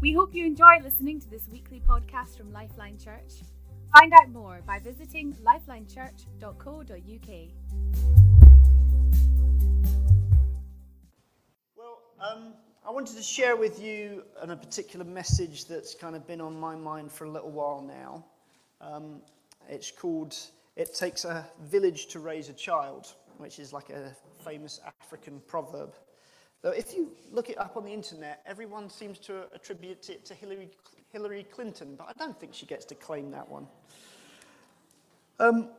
We hope you enjoy listening to this weekly podcast from Lifeline Church. Find out more by visiting lifelinechurch.co.uk. Well, um, I wanted to share with you a particular message that's kind of been on my mind for a little while now. Um, it's called It Takes a Village to Raise a Child, which is like a famous African proverb. Though if you look it up on the internet, everyone seems to attribute it to Hillary, Hillary Clinton, but I don't think she gets to claim that one. Um,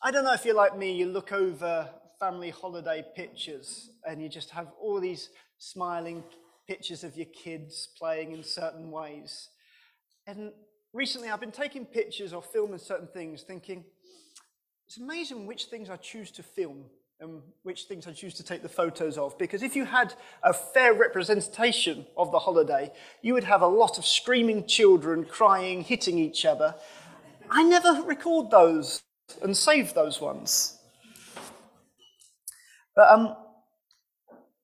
I don't know if you're like me, you look over family holiday pictures and you just have all these smiling pictures of your kids playing in certain ways. And recently I've been taking pictures or filming certain things, thinking, it's amazing which things I choose to film and which things I choose to take the photos of. Because if you had a fair representation of the holiday, you would have a lot of screaming children, crying, hitting each other. I never record those and save those ones. But um,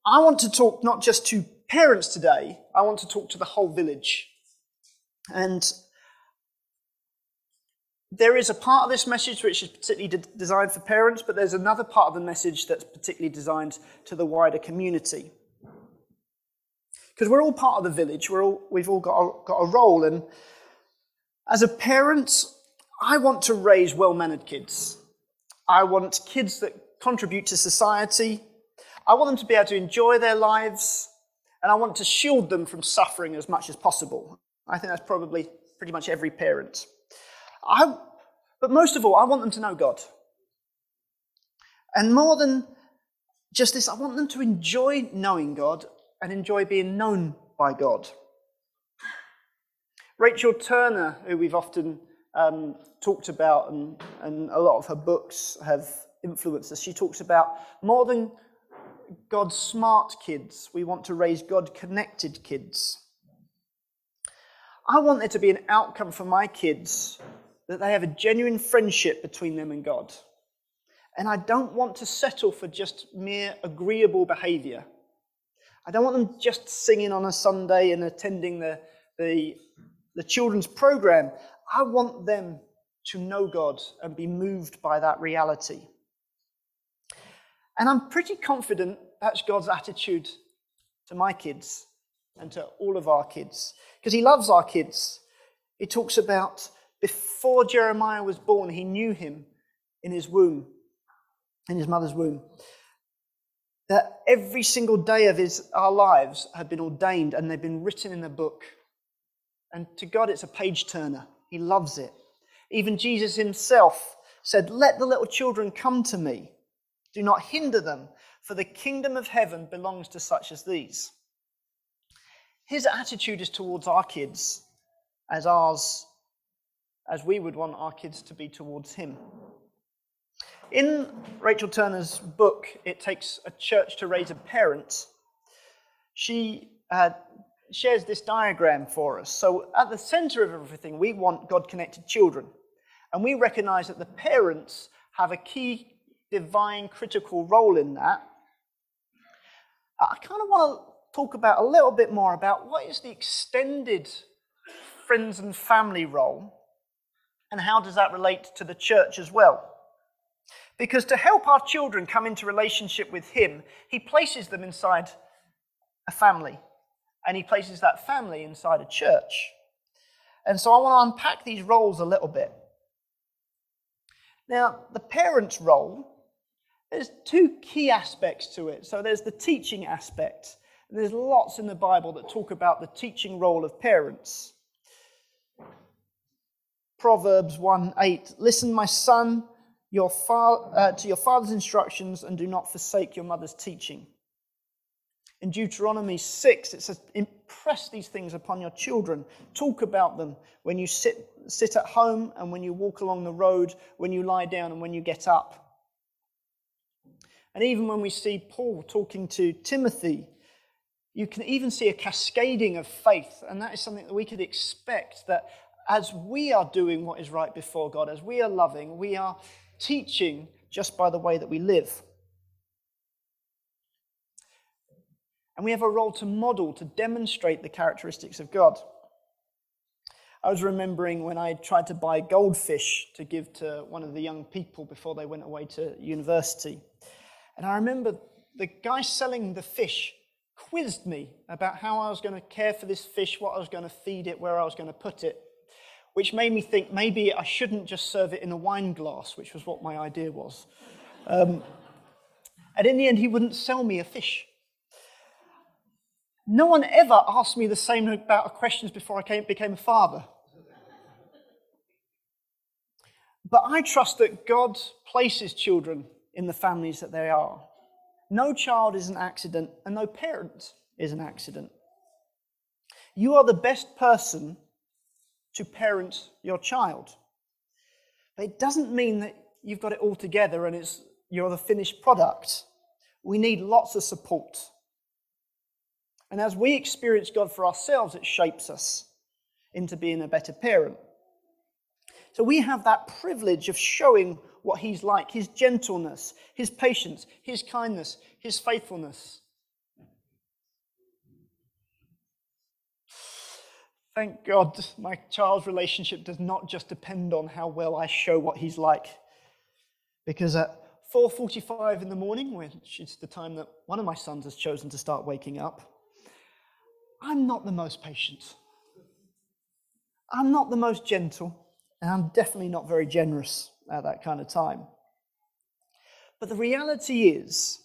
I want to talk not just to parents today, I want to talk to the whole village. And there is a part of this message which is particularly de- designed for parents, but there's another part of the message that's particularly designed to the wider community. Because we're all part of the village, we're all, we've all got a, got a role. And as a parent, I want to raise well mannered kids. I want kids that contribute to society. I want them to be able to enjoy their lives. And I want to shield them from suffering as much as possible. I think that's probably pretty much every parent. I, but most of all, I want them to know God. And more than just this, I want them to enjoy knowing God and enjoy being known by God. Rachel Turner, who we've often um, talked about, and, and a lot of her books have influenced us, she talks about more than God's smart kids, we want to raise God connected kids. I want there to be an outcome for my kids that they have a genuine friendship between them and God. And I don't want to settle for just mere agreeable behavior. I don't want them just singing on a Sunday and attending the, the, the children's program. I want them to know God and be moved by that reality. And I'm pretty confident that's God's attitude to my kids and to all of our kids because He loves our kids. He talks about before Jeremiah was born, he knew him in his womb, in his mother's womb. That every single day of his, our lives had been ordained and they've been written in the book. And to God, it's a page turner. He loves it. Even Jesus himself said, Let the little children come to me. Do not hinder them, for the kingdom of heaven belongs to such as these. His attitude is towards our kids as ours as we would want our kids to be towards Him. In Rachel Turner's book, It Takes a Church to Raise a Parent, she uh, shares this diagram for us. So, at the center of everything, we want God connected children. And we recognize that the parents have a key divine critical role in that. I kind of want to talk about a little bit more about what is the extended friends and family role and how does that relate to the church as well? Because to help our children come into relationship with Him, He places them inside a family, and He places that family inside a church. And so I want to unpack these roles a little bit. Now, the parent's role, there's two key aspects to it. So there's the teaching aspect. There's lots in the Bible that talk about the teaching role of parents. Proverbs 1 8. Listen, my son, your fa- uh, to your father's instructions and do not forsake your mother's teaching. In Deuteronomy 6, it says, Impress these things upon your children. Talk about them when you sit, sit at home and when you walk along the road, when you lie down and when you get up. And even when we see Paul talking to Timothy, you can even see a cascading of faith. And that is something that we could expect that as we are doing what is right before God, as we are loving, we are teaching just by the way that we live. And we have a role to model, to demonstrate the characteristics of God. I was remembering when I tried to buy goldfish to give to one of the young people before they went away to university. And I remember the guy selling the fish quizzed me about how I was going to care for this fish, what I was going to feed it, where I was going to put it, which made me think maybe I shouldn't just serve it in a wine glass, which was what my idea was. Um, and in the end, he wouldn't sell me a fish. No one ever asked me the same about questions before I came, became a father. But I trust that God places children in the families that they are. No child is an accident, and no parent is an accident. You are the best person to parent your child. But it doesn't mean that you've got it all together and it's, you're the finished product. We need lots of support. And as we experience God for ourselves, it shapes us into being a better parent. So we have that privilege of showing what He's like His gentleness, His patience, His kindness, His faithfulness. Thank God my child's relationship does not just depend on how well I show what He's like. Because at 4:45 in the morning, which is the time that one of my sons has chosen to start waking up, I'm not the most patient. I'm not the most gentle, and I'm definitely not very generous at that kind of time. But the reality is,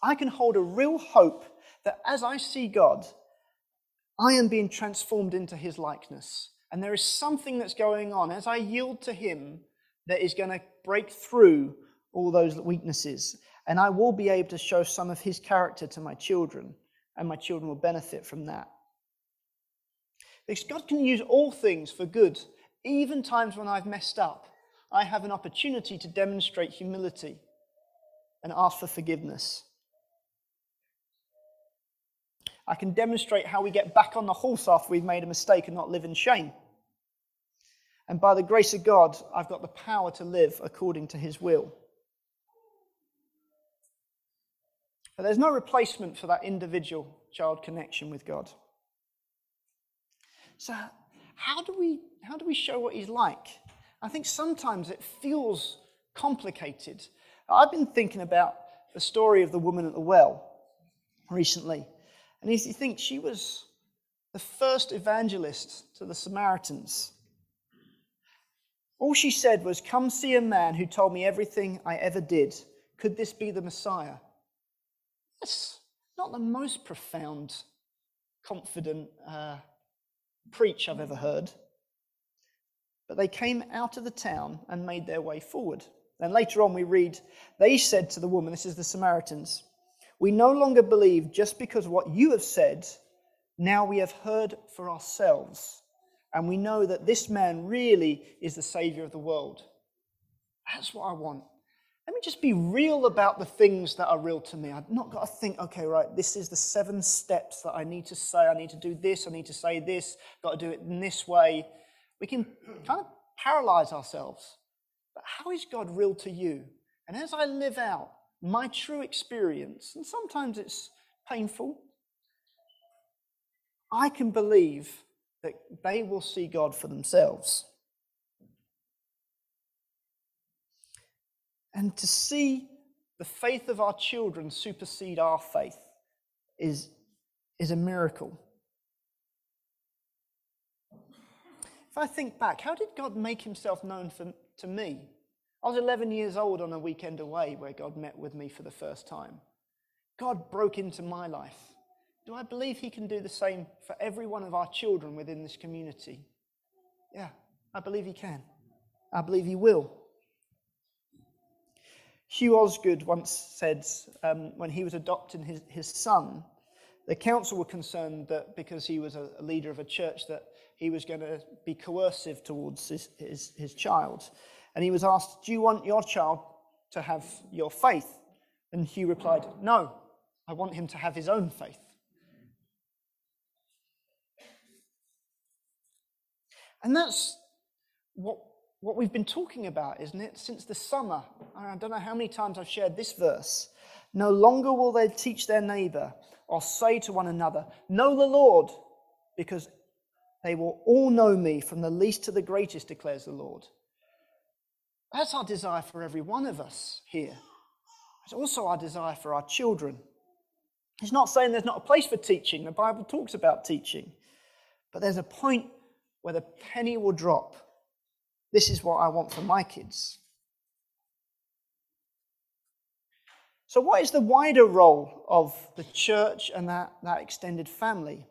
I can hold a real hope that as I see God, I am being transformed into his likeness. And there is something that's going on as I yield to him that is going to break through all those weaknesses. And I will be able to show some of his character to my children, and my children will benefit from that. Because God can use all things for good, even times when I've messed up. I have an opportunity to demonstrate humility and ask for forgiveness. I can demonstrate how we get back on the horse after we've made a mistake and not live in shame. And by the grace of God, I've got the power to live according to his will. But there's no replacement for that individual child connection with God. So, how do we, how do we show what he's like? I think sometimes it feels complicated. I've been thinking about the story of the woman at the well recently. And you think she was the first evangelist to the Samaritans. All she said was, Come see a man who told me everything I ever did. Could this be the Messiah? That's not the most profound, confident uh, preach I've ever heard. But they came out of the town and made their way forward. And later on, we read, They said to the woman, this is the Samaritans, We no longer believe just because what you have said, now we have heard for ourselves. And we know that this man really is the Savior of the world. That's what I want. Let me just be real about the things that are real to me. I've not got to think, okay, right, this is the seven steps that I need to say. I need to do this. I need to say this. Got to do it in this way. We can kind of paralyze ourselves. But how is God real to you? And as I live out my true experience, and sometimes it's painful, I can believe that they will see God for themselves. And to see the faith of our children supersede our faith is, is a miracle. If I think back, how did God make himself known for, to me? I was 11 years old on a weekend away where God met with me for the first time. God broke into my life. Do I believe he can do the same for every one of our children within this community? Yeah, I believe he can. I believe he will. Hugh Osgood once said um, when he was adopting his, his son, the council were concerned that because he was a, a leader of a church, that he was going to be coercive towards his, his, his child. And he was asked, Do you want your child to have your faith? And Hugh replied, No, I want him to have his own faith. And that's what what we've been talking about, isn't it, since the summer? I don't know how many times I've shared this verse. No longer will they teach their neighbor, or say to one another, Know the Lord, because they will all know me from the least to the greatest, declares the Lord. That's our desire for every one of us here. It's also our desire for our children. It's not saying there's not a place for teaching. The Bible talks about teaching. But there's a point where the penny will drop. This is what I want for my kids. So, what is the wider role of the church and that, that extended family?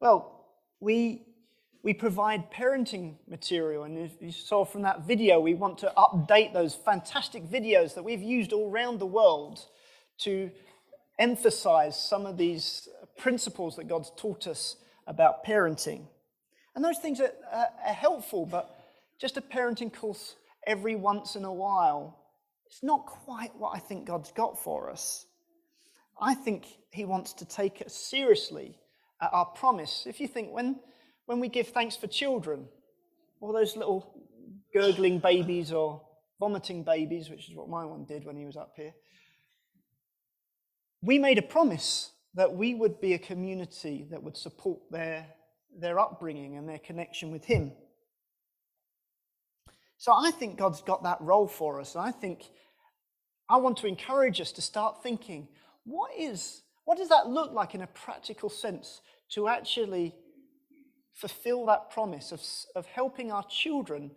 Well, we we provide parenting material. And as you saw from that video, we want to update those fantastic videos that we've used all around the world to emphasize some of these principles that God's taught us about parenting. And those things are, are, are helpful, but just a parenting course every once in a while, it's not quite what I think God's got for us. I think He wants to take us seriously at our promise. If you think when when we give thanks for children, all those little gurgling babies or vomiting babies, which is what my one did when he was up here, we made a promise that we would be a community that would support their, their upbringing and their connection with Him. So I think God's got that role for us. And I think I want to encourage us to start thinking what is what does that look like in a practical sense to actually fulfill that promise of, of helping our children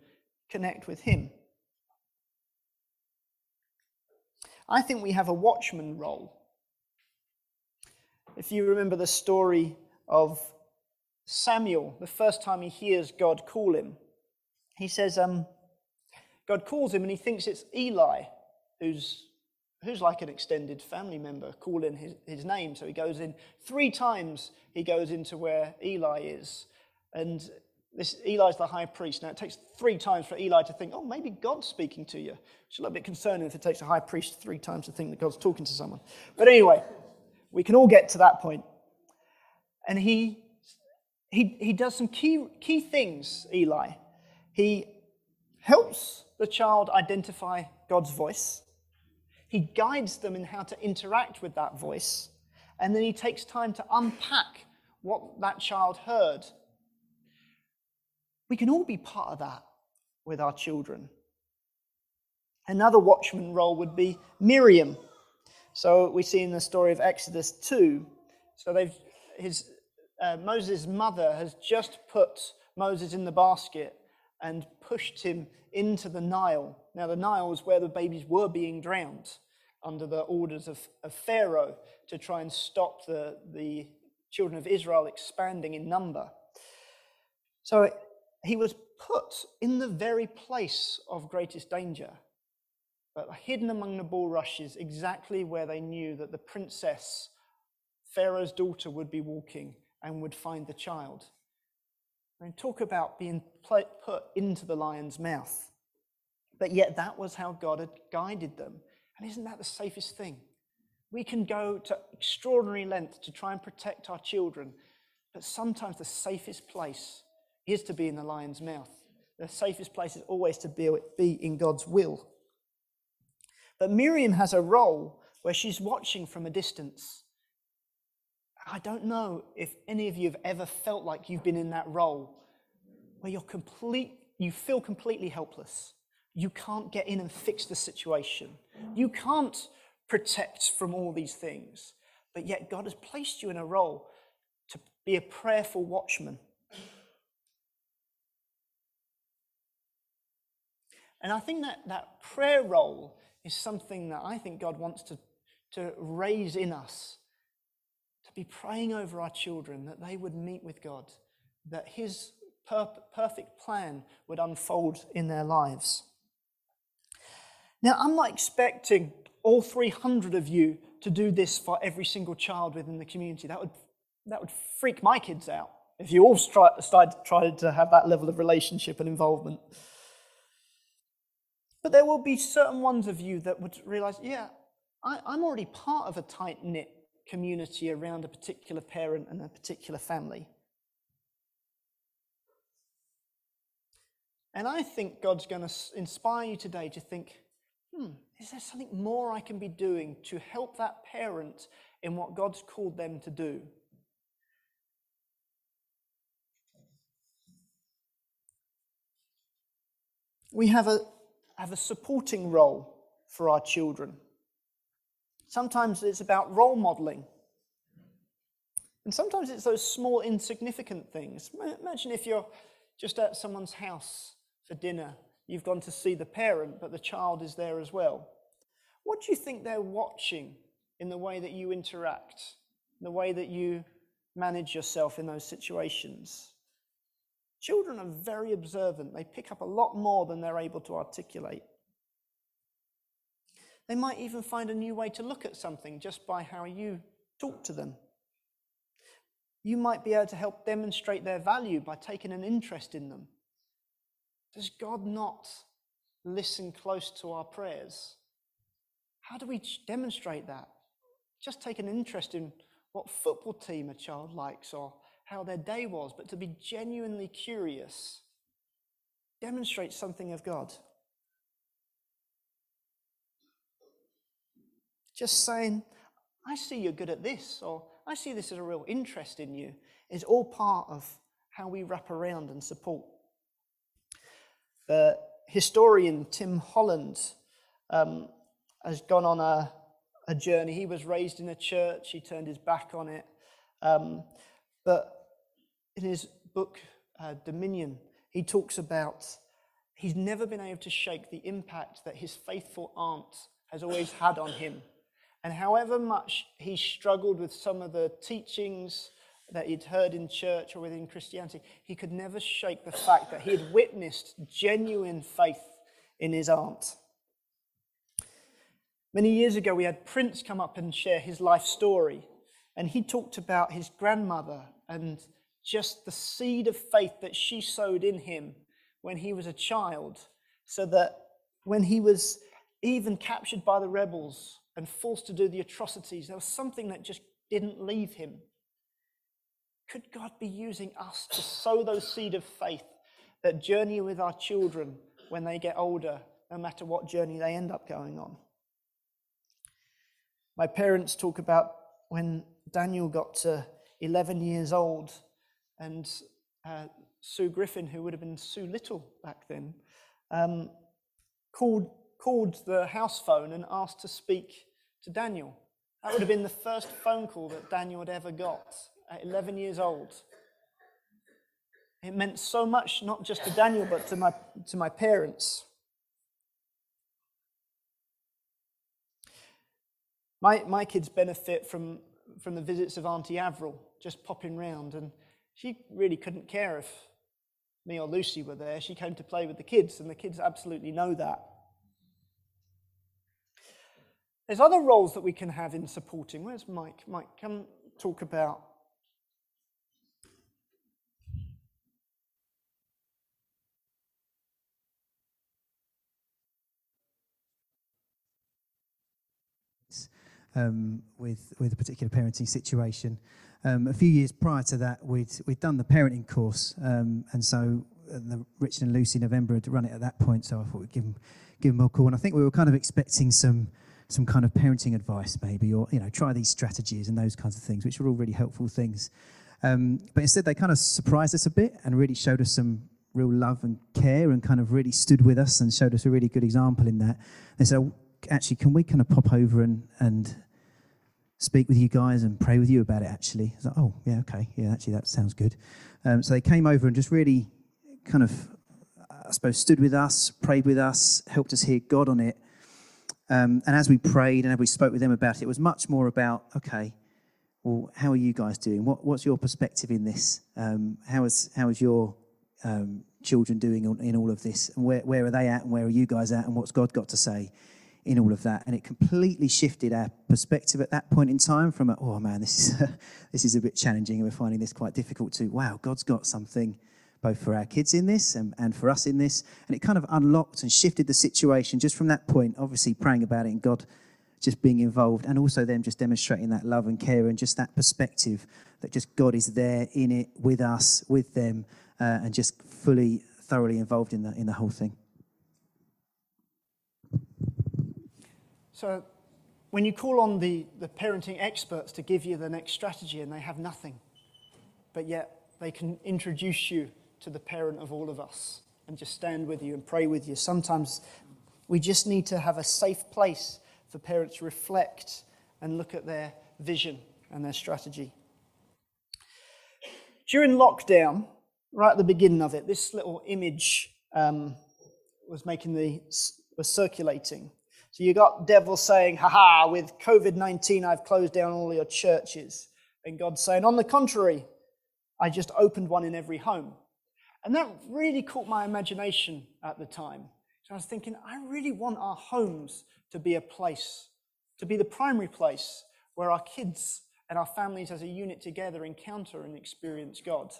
connect with Him. I think we have a watchman role. If you remember the story of Samuel, the first time he hears God call him, he says, um, God calls him and he thinks it's Eli, who's, who's like an extended family member, calling his, his name. So he goes in three times, he goes into where Eli is. And this Eli's the high priest. Now, it takes three times for Eli to think, oh, maybe God's speaking to you. It's a little bit concerning if it takes a high priest three times to think that God's talking to someone. But anyway, we can all get to that point. And he, he, he does some key, key things, Eli. He helps the child identify God's voice, he guides them in how to interact with that voice, and then he takes time to unpack what that child heard we can all be part of that with our children. Another watchman role would be Miriam. So we see in the story of Exodus 2. So they've his uh, Moses' mother has just put Moses in the basket and pushed him into the Nile. Now, the Nile is where the babies were being drowned under the orders of, of Pharaoh to try and stop the, the children of Israel expanding in number. So he was put in the very place of greatest danger, but hidden among the bulrushes, exactly where they knew that the princess, Pharaoh's daughter, would be walking and would find the child. And talk about being put into the lion's mouth. But yet, that was how God had guided them. And isn't that the safest thing? We can go to extraordinary lengths to try and protect our children, but sometimes the safest place is to be in the lion's mouth. The safest place is always to be, in God's will. But Miriam has a role where she's watching from a distance. I don't know if any of you have ever felt like you've been in that role where you're complete, you feel completely helpless. You can't get in and fix the situation. You can't protect from all these things. But yet, God has placed you in a role to be a prayerful watchman And I think that that prayer role is something that I think God wants to, to raise in us to be praying over our children that they would meet with God, that His per- perfect plan would unfold in their lives. Now, I'm not expecting all 300 of you to do this for every single child within the community. That would, that would freak my kids out if you all started, tried to have that level of relationship and involvement. But there will be certain ones of you that would realize, yeah, I, I'm already part of a tight knit community around a particular parent and a particular family. And I think God's going to inspire you today to think, hmm, is there something more I can be doing to help that parent in what God's called them to do? We have a, have a supporting role for our children. Sometimes it's about role modeling. And sometimes it's those small, insignificant things. Imagine if you're just at someone's house for dinner. You've gone to see the parent, but the child is there as well. What do you think they're watching in the way that you interact, the way that you manage yourself in those situations? Children are very observant. They pick up a lot more than they're able to articulate. They might even find a new way to look at something just by how you talk to them. You might be able to help demonstrate their value by taking an interest in them. Does God not listen close to our prayers? How do we demonstrate that? Just take an interest in what football team a child likes or how their day was, but to be genuinely curious demonstrates something of God. Just saying, I see you're good at this, or I see this as a real interest in you, is all part of how we wrap around and support. The historian Tom Holland um, has gone on a, a, journey. He was raised in a church, he turned his back on it. Um, but in his book, uh, Dominion, he talks about he's never been able to shake the impact that his faithful aunt has always had on him. And however much he struggled with some of the teachings that he'd heard in church or within Christianity, he could never shake the fact that he had witnessed genuine faith in his aunt. Many years ago, we had Prince come up and share his life story, and he talked about his grandmother and just the seed of faith that she sowed in him when he was a child, so that when he was even captured by the rebels and forced to do the atrocities. There was something that just didn't leave him. Could God be using us to sow those seed of faith that journey with our children when they get older, no matter what journey they end up going on? My parents talk about when Daniel got to 11 years old and uh, Sue Griffin, who would have been Sue Little back then, um, called called the house phone and asked to speak to Daniel. That would have been the first phone call that Daniel had ever got at 11 years old. It meant so much, not just to Daniel, but to my, to my parents. My, my kids benefit from, from the visits of Auntie Avril, just popping round. And she really couldn't care if me or Lucy were there. She came to play with the kids, and the kids absolutely know that. There's other roles that we can have in supporting. Where's Mike? Mike, come talk about. Um, with with a particular parenting situation. Um, a few years prior to that, we'd we'd done the parenting course, um, and so uh, the Richard and Lucy November had run it at that point. So I thought we'd give them give them a call, and I think we were kind of expecting some some kind of parenting advice, maybe, or you know, try these strategies and those kinds of things, which were all really helpful things. Um, but instead, they kind of surprised us a bit and really showed us some real love and care, and kind of really stood with us and showed us a really good example in that. They said, oh, "Actually, can we kind of pop over and and speak with you guys and pray with you about it?" Actually, I was like, "Oh, yeah, okay, yeah, actually, that sounds good." Um, so they came over and just really kind of, I suppose, stood with us, prayed with us, helped us hear God on it um, and as we prayed and as we spoke with them about it, it was much more about, okay, well, how are you guys doing? What, what's your perspective in this? Um, how, is, how is your um, children doing in all of this? And where, where are they at and where are you guys at? And what's God got to say in all of that? And it completely shifted our perspective at that point in time from, a, oh man, this is, a, this is a bit challenging and we're finding this quite difficult to, wow, God's got something both for our kids in this and, and for us in this. And it kind of unlocked and shifted the situation just from that point, obviously praying about it and God just being involved, and also them just demonstrating that love and care and just that perspective that just God is there in it with us, with them, uh, and just fully, thoroughly involved in the, in the whole thing. So when you call on the, the parenting experts to give you the next strategy and they have nothing, but yet they can introduce you to the parent of all of us and just stand with you and pray with you. Sometimes we just need to have a safe place for parents to reflect and look at their vision and their strategy. During lockdown, right at the beginning of it, this little image um, was making the was circulating. So you got devil saying, "Ha ha! With COVID nineteen, I've closed down all your churches," and God saying, "On the contrary, I just opened one in every home." And that really caught my imagination at the time. So I was thinking, I really want our homes to be a place, to be the primary place where our kids and our families as a unit together encounter and experience God.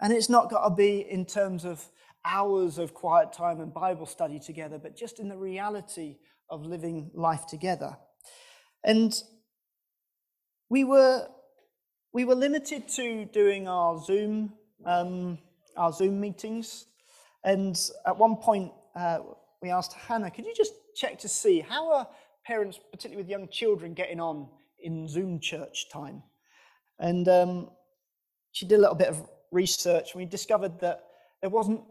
And it's not got to be in terms of hours of quiet time and Bible study together, but just in the reality of living life together. And we were, we were limited to doing our Zoom um, our Zoom meetings. And at one point, uh, we asked Hannah, could you just check to see how are parents, particularly with young children, getting on in Zoom church time? And um, she did a little bit of research, and we discovered that there wasn't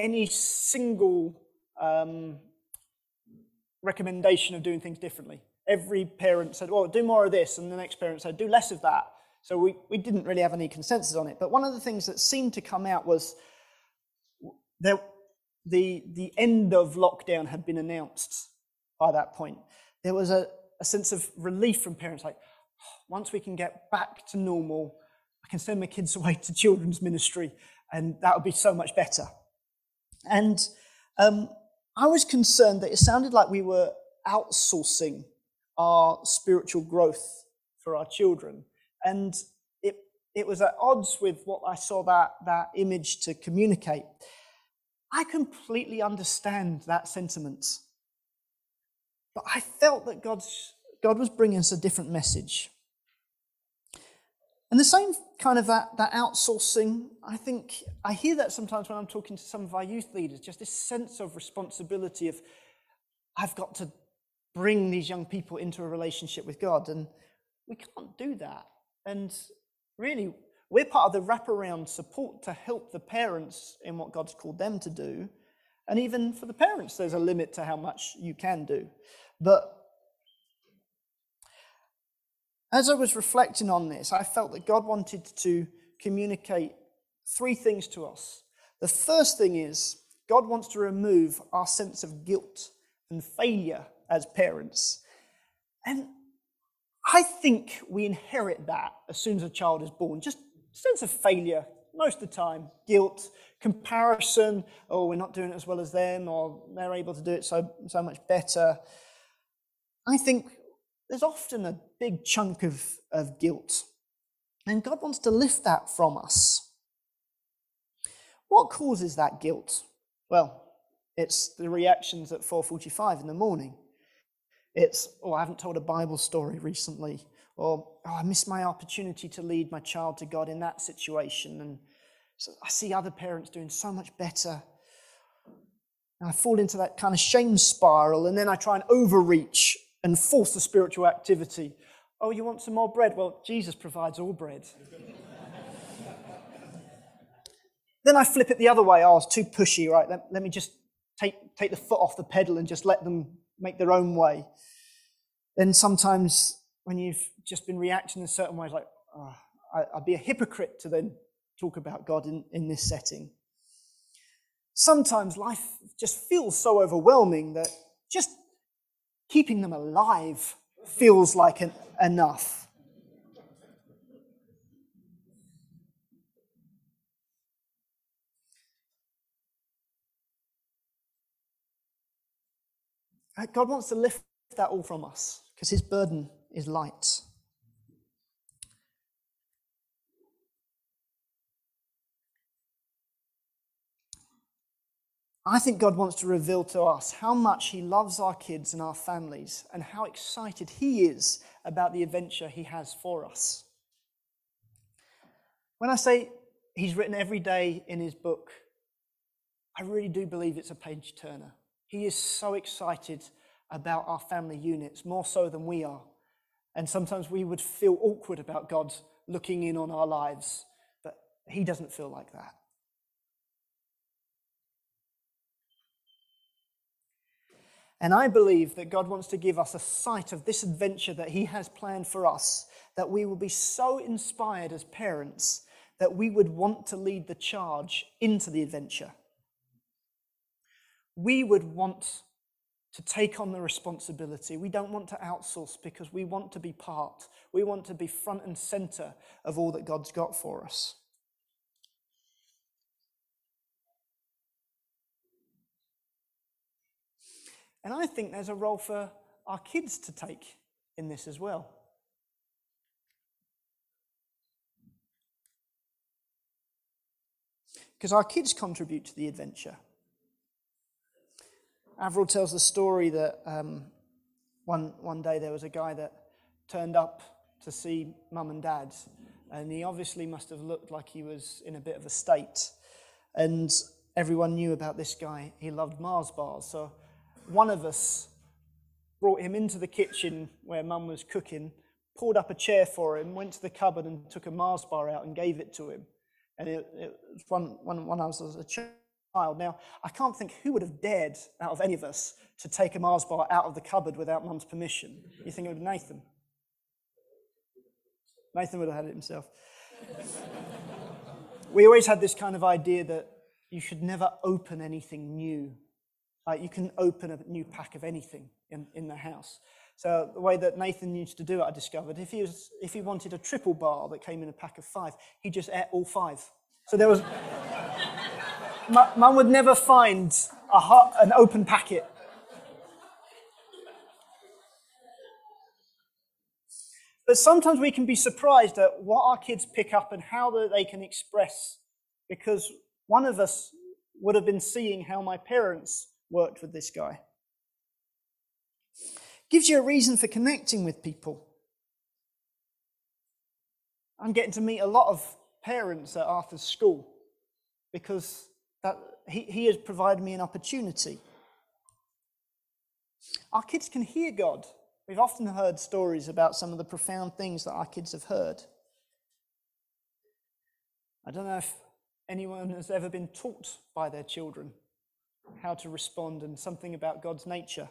any single um, recommendation of doing things differently. Every parent said, well, do more of this, and the next parent said, do less of that. So we, we didn't really have any consensus on it. But one of the things that seemed to come out was there, the, the end of lockdown had been announced by that point. There was a, a sense of relief from parents like, oh, once we can get back to normal, I can send my kids away to children's ministry, and that would be so much better. And um, I was concerned that it sounded like we were outsourcing our spiritual growth for our children and it, it was at odds with what I saw that, that image to communicate. I completely understand that sentiment. But I felt that God's, God was bringing us a different message. And the same kind of that, that outsourcing, I think I hear that sometimes when I'm talking to some of our youth leaders, just this sense of responsibility of, I've got to bring these young people into a relationship with God. And we can't do that and really, we're part of the wraparound support to help the parents in what God's called them to do. And even for the parents, there's a limit to how much you can do. But as I was reflecting on this, I felt that God wanted to communicate three things to us. The first thing is, God wants to remove our sense of guilt and failure as parents. And I think we inherit that as soon as a child is born. Just sense of failure most of the time, guilt, comparison, oh, we're not doing it as well as them, or they're able to do it so, so much better. I think there's often a big chunk of, of guilt. And God wants to lift that from us. What causes that guilt? Well, it's the reactions at 4:45 in the morning. It's, oh, I haven't told a Bible story recently. Or, oh, I missed my opportunity to lead my child to God in that situation. And so I see other parents doing so much better. And I fall into that kind of shame spiral. And then I try and overreach and force the spiritual activity. Oh, you want some more bread? Well, Jesus provides all bread. then I flip it the other way. Oh, I was too pushy, right? Let, let me just take, take the foot off the pedal and just let them make their own way. Then sometimes when you've just been reacting in certain ways, like, oh, I, would be a hypocrite to then talk about God in, in this setting. Sometimes life just feels so overwhelming that just keeping them alive feels like an, enough. God wants to lift that all from us because his burden is light. I think God wants to reveal to us how much He loves our kids and our families and how excited He is about the adventure He has for us. When I say He's written every day in His book, I really do believe it's a page turner. He is so excited about our family units, more so than we are. And sometimes we would feel awkward about God looking in on our lives, but He doesn't feel like that. And I believe that God wants to give us a sight of this adventure that He has planned for us, that we will be so inspired as parents that we would want to lead the charge into the adventure. We would want to take on the responsibility. We don't want to outsource because we want to be part. We want to be front and center of all that God's got for us. And I think there's a role for our kids to take in this as well. Because our kids contribute to the adventure. Avril tells the story that um, one, one day there was a guy that turned up to see mum and dad, and he obviously must have looked like he was in a bit of a state. And everyone knew about this guy. He loved Mars bars. So one of us brought him into the kitchen where mum was cooking, pulled up a chair for him, went to the cupboard and took a Mars bar out and gave it to him. And it, it was one, one, when I was a child. Now, I can't think who would have dared, out of any of us, to take a Mars bar out of the cupboard without mum's permission. You think it would be Nathan? Nathan would have had it himself. we always had this kind of idea that you should never open anything new like you can open a new pack of anything in, in the house. So the way that Nathan used to do it, I discovered, if he, was, if he wanted a triple bar that came in a pack of five, he just ate all five. So there was... Mum would never find a hot, an open packet. But sometimes we can be surprised at what our kids pick up and how they can express, because one of us would have been seeing how my parents worked with this guy. Gives you a reason for connecting with people. I'm getting to meet a lot of parents at Arthur's school because that, he, he has provided me an opportunity. Our kids can hear God. We've often heard stories about some of the profound things that our kids have heard. I don't know if anyone has ever been taught by their children how to respond and something about God's nature.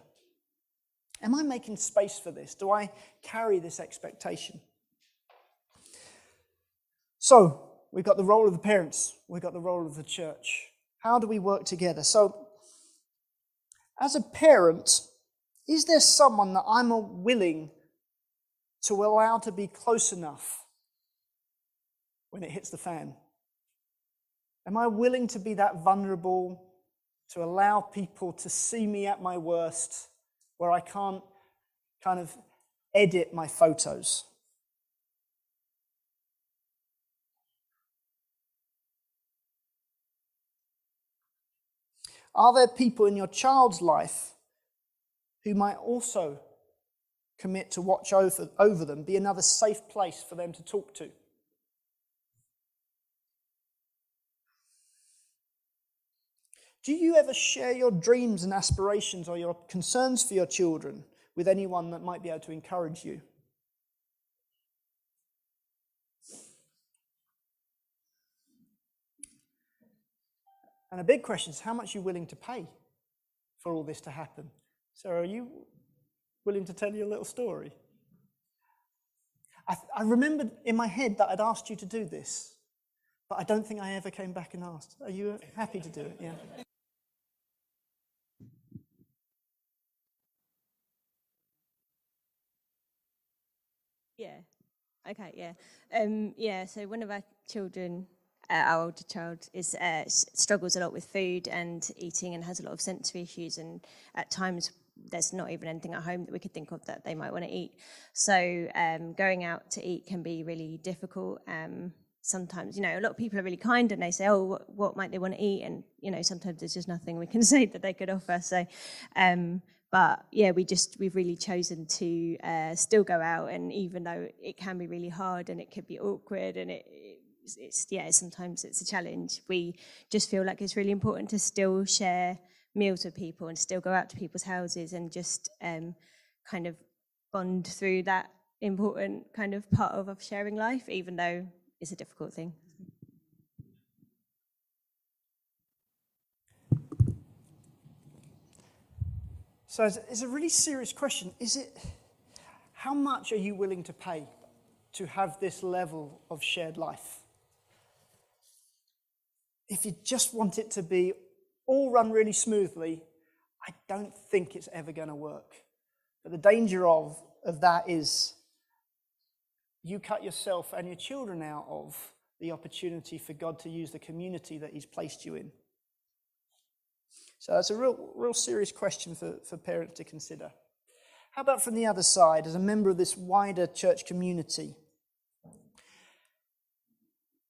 Am I making space for this? Do I carry this expectation? So, we've got the role of the parents, we've got the role of the church. How do we work together? So, as a parent, is there someone that I'm willing to allow to be close enough when it hits the fan? Am I willing to be that vulnerable, to allow people to see me at my worst, where I can't kind of edit my photos. Are there people in your child's life who might also commit to watch over, over them, be another safe place for them to talk to? Do you ever share your dreams and aspirations or your concerns for your children with anyone that might be able to encourage you? And a big question is how much are you willing to pay for all this to happen? So, are you willing to tell your little story? I, I remembered in my head that I'd asked you to do this, but I don't think I ever came back and asked. Are you happy to do it? Yeah. Yeah. Okay. Yeah. Um, yeah. So one of our children, uh, our older child, is uh, struggles a lot with food and eating, and has a lot of sensory issues. And at times, there's not even anything at home that we could think of that they might want to eat. So um, going out to eat can be really difficult. Um, sometimes, you know, a lot of people are really kind and they say, "Oh, what, what might they want to eat?" And you know, sometimes there's just nothing we can say that they could offer. So. Um, but yeah, we just we've really chosen to uh, still go out, and even though it can be really hard and it could be awkward, and it, it's, it's yeah, sometimes it's a challenge. We just feel like it's really important to still share meals with people and still go out to people's houses and just um, kind of bond through that important kind of part of, of sharing life, even though it's a difficult thing. So it's a really serious question. Is it how much are you willing to pay to have this level of shared life? If you just want it to be all run really smoothly, I don't think it's ever going to work. But the danger of, of that is you cut yourself and your children out of the opportunity for God to use the community that He's placed you in. So that's a real, real serious question for, for parents to consider. How about from the other side, as a member of this wider church community?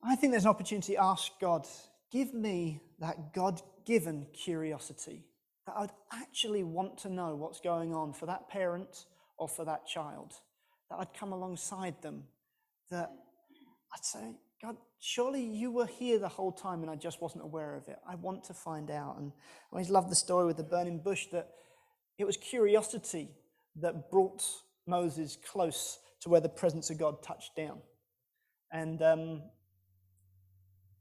I think there's an opportunity to ask God, give me that God given curiosity, that I'd actually want to know what's going on for that parent or for that child, that I'd come alongside them, that I'd say, God, surely you were here the whole time and I just wasn't aware of it. I want to find out. And I always love the story with the burning bush that it was curiosity that brought Moses close to where the presence of God touched down. And, um,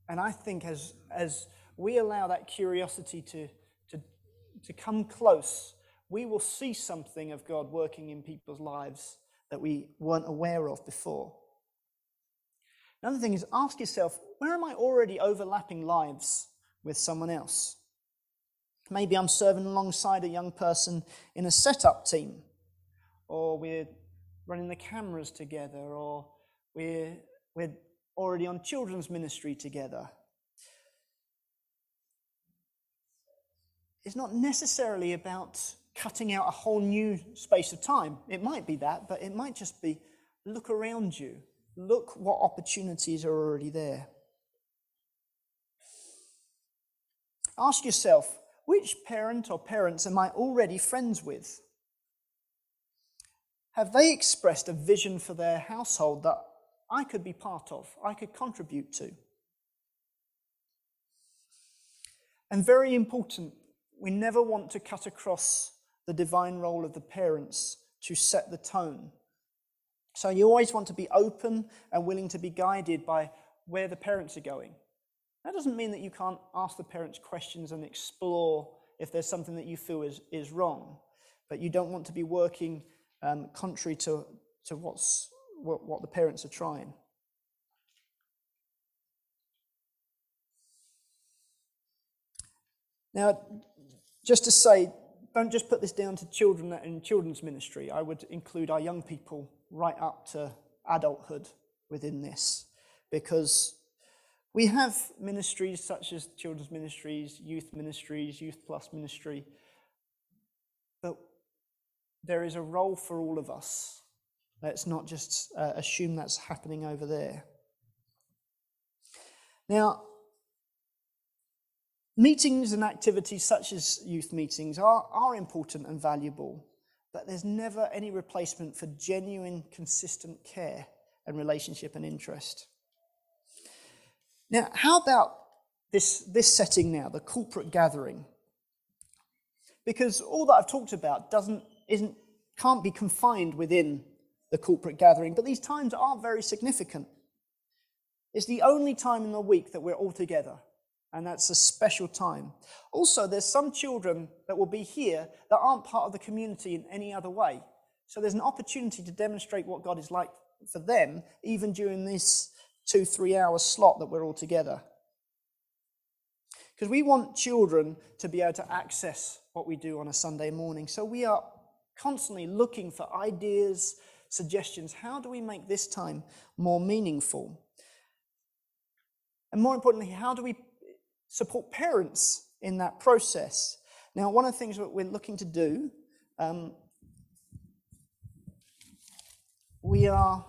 and I think as, as we allow that curiosity to, to, to come close, we will see something of God working in people's lives that we weren't aware of before. Another thing is ask yourself where am I already overlapping lives with someone else? Maybe I'm serving alongside a young person in a setup team, or we're running the cameras together, or we're, we're already on children's ministry together. It's not necessarily about cutting out a whole new space of time. It might be that, but it might just be look around you Look what opportunities are already there. Ask yourself which parent or parents am I already friends with? Have they expressed a vision for their household that I could be part of, I could contribute to? And very important, we never want to cut across the divine role of the parents to set the tone so you always want to be open and willing to be guided by where the parents are going. That doesn't mean that you can't ask the parents questions and explore if there's something that you feel is, is wrong, but you don't want to be working um, contrary to, to what's, what, what the parents are trying. Now, just to say, don't just put this down to children in children's ministry. I would include our young people right up to adulthood within this because we have ministries such as children's ministries, youth ministries, youth plus ministry, but there is a role for all of us. Let's not just uh, assume that's happening over there. Now, meetings and activities such as youth meetings are, are important and valuable but there's never any replacement for genuine, consistent care and relationship and interest. Now, how about this, this setting now, the corporate gathering? Because all that I've talked about doesn't, isn't, can't be confined within the corporate gathering, but these times are very significant. It's the only time in the week that we're all together and that's a special time. Also, there's some children that will be here that aren't part of the community in any other way. So there's an opportunity to demonstrate what God is like for them, even during this two, three hour slot that we're all together. Because we want children to be able to access what we do on a Sunday morning. So we are constantly looking for ideas, suggestions. How do we make this time more meaningful? And more importantly, how do we support parents in that process. Now, one of the things that we're looking to do, um, we are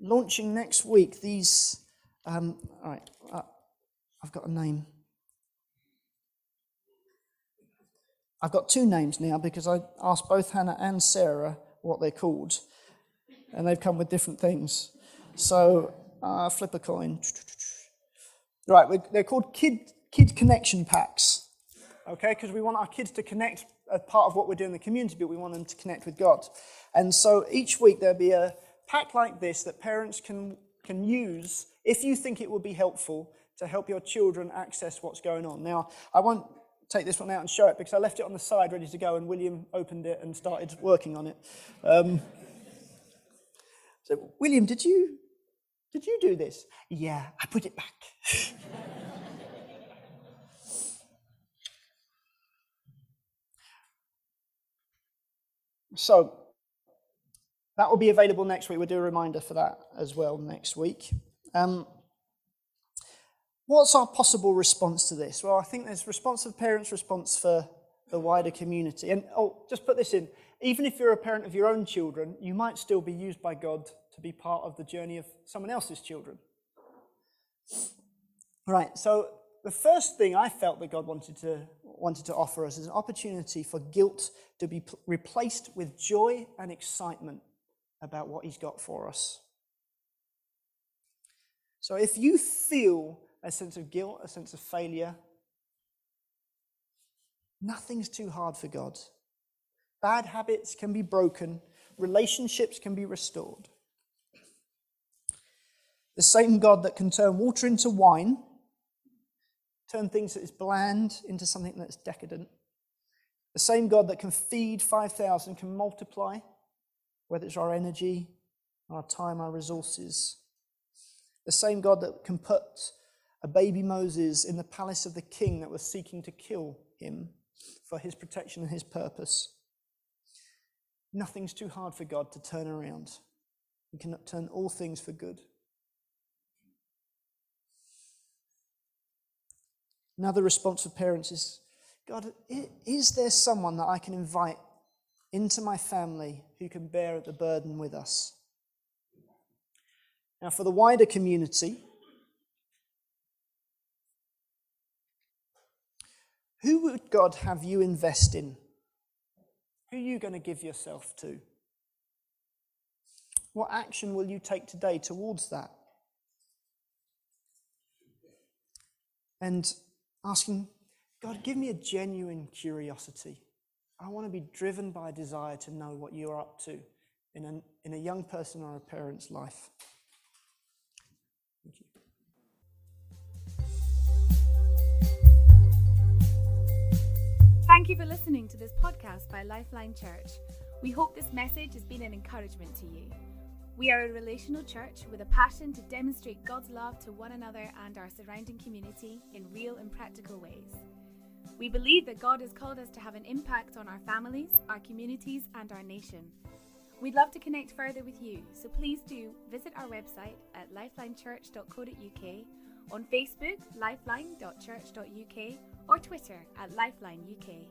launching next week these. Um, all right, uh, I've got a name. I've got two names now because I asked both Hannah and Sarah what they're called, and they've come with different things. So, uh, flip a coin. Right, they're called Kid, Kid Connection Packs. okay? Because we want our kids to connect as part of what we're doing in the community, but we want them to connect with God. And so each week there'll be a pack like this that parents can, can use if you think it would be helpful to help your children access what's going on. Now, I won't take this one out and show it because I left it on the side ready to go, and William opened it and started working on it. Um, so, William, did you did you do this? Yeah, I put it back. so that will be available next week. We'll do a reminder for that as well next week. Um, what's our possible response to this? Well, I think there's response of parents, response for the wider community. And oh, just put this in. Even if you're a parent of your own children, you might still be used by God to be part of the journey of someone else's children. Right, so the first thing I felt that God wanted to, wanted to offer us is an opportunity for guilt to be replaced with joy and excitement about what He's got for us. So if you feel a sense of guilt, a sense of failure, nothing's too hard for God. Bad habits can be broken, relationships can be restored. The same God that can turn water into wine, turn things that is bland into something that's decadent. The same God that can feed 5,000 can multiply, whether it's our energy, our time, our resources. The same God that can put a baby Moses in the palace of the king that was seeking to kill him for his protection and his purpose. Nothing's too hard for God to turn around. He can turn all things for good. Another response of parents is God, is there someone that I can invite into my family who can bear the burden with us? Now, for the wider community, who would God have you invest in? Who are you going to give yourself to? What action will you take today towards that? And asking, God, give me a genuine curiosity. I want to be driven by a desire to know what you are up to in a, in a young person or a parent's life. Thank you. Thank you for listening to this podcast by Lifeline Church. We hope this message has been an encouragement to you. We are a relational church with a passion to demonstrate God's love to one another and our surrounding community in real and practical ways. We believe that God has called us to have an impact on our families, our communities, and our nation. We'd love to connect further with you, so please do visit our website at lifelinechurch.co.uk, on Facebook, lifeline.church.uk, or Twitter at lifelineuk.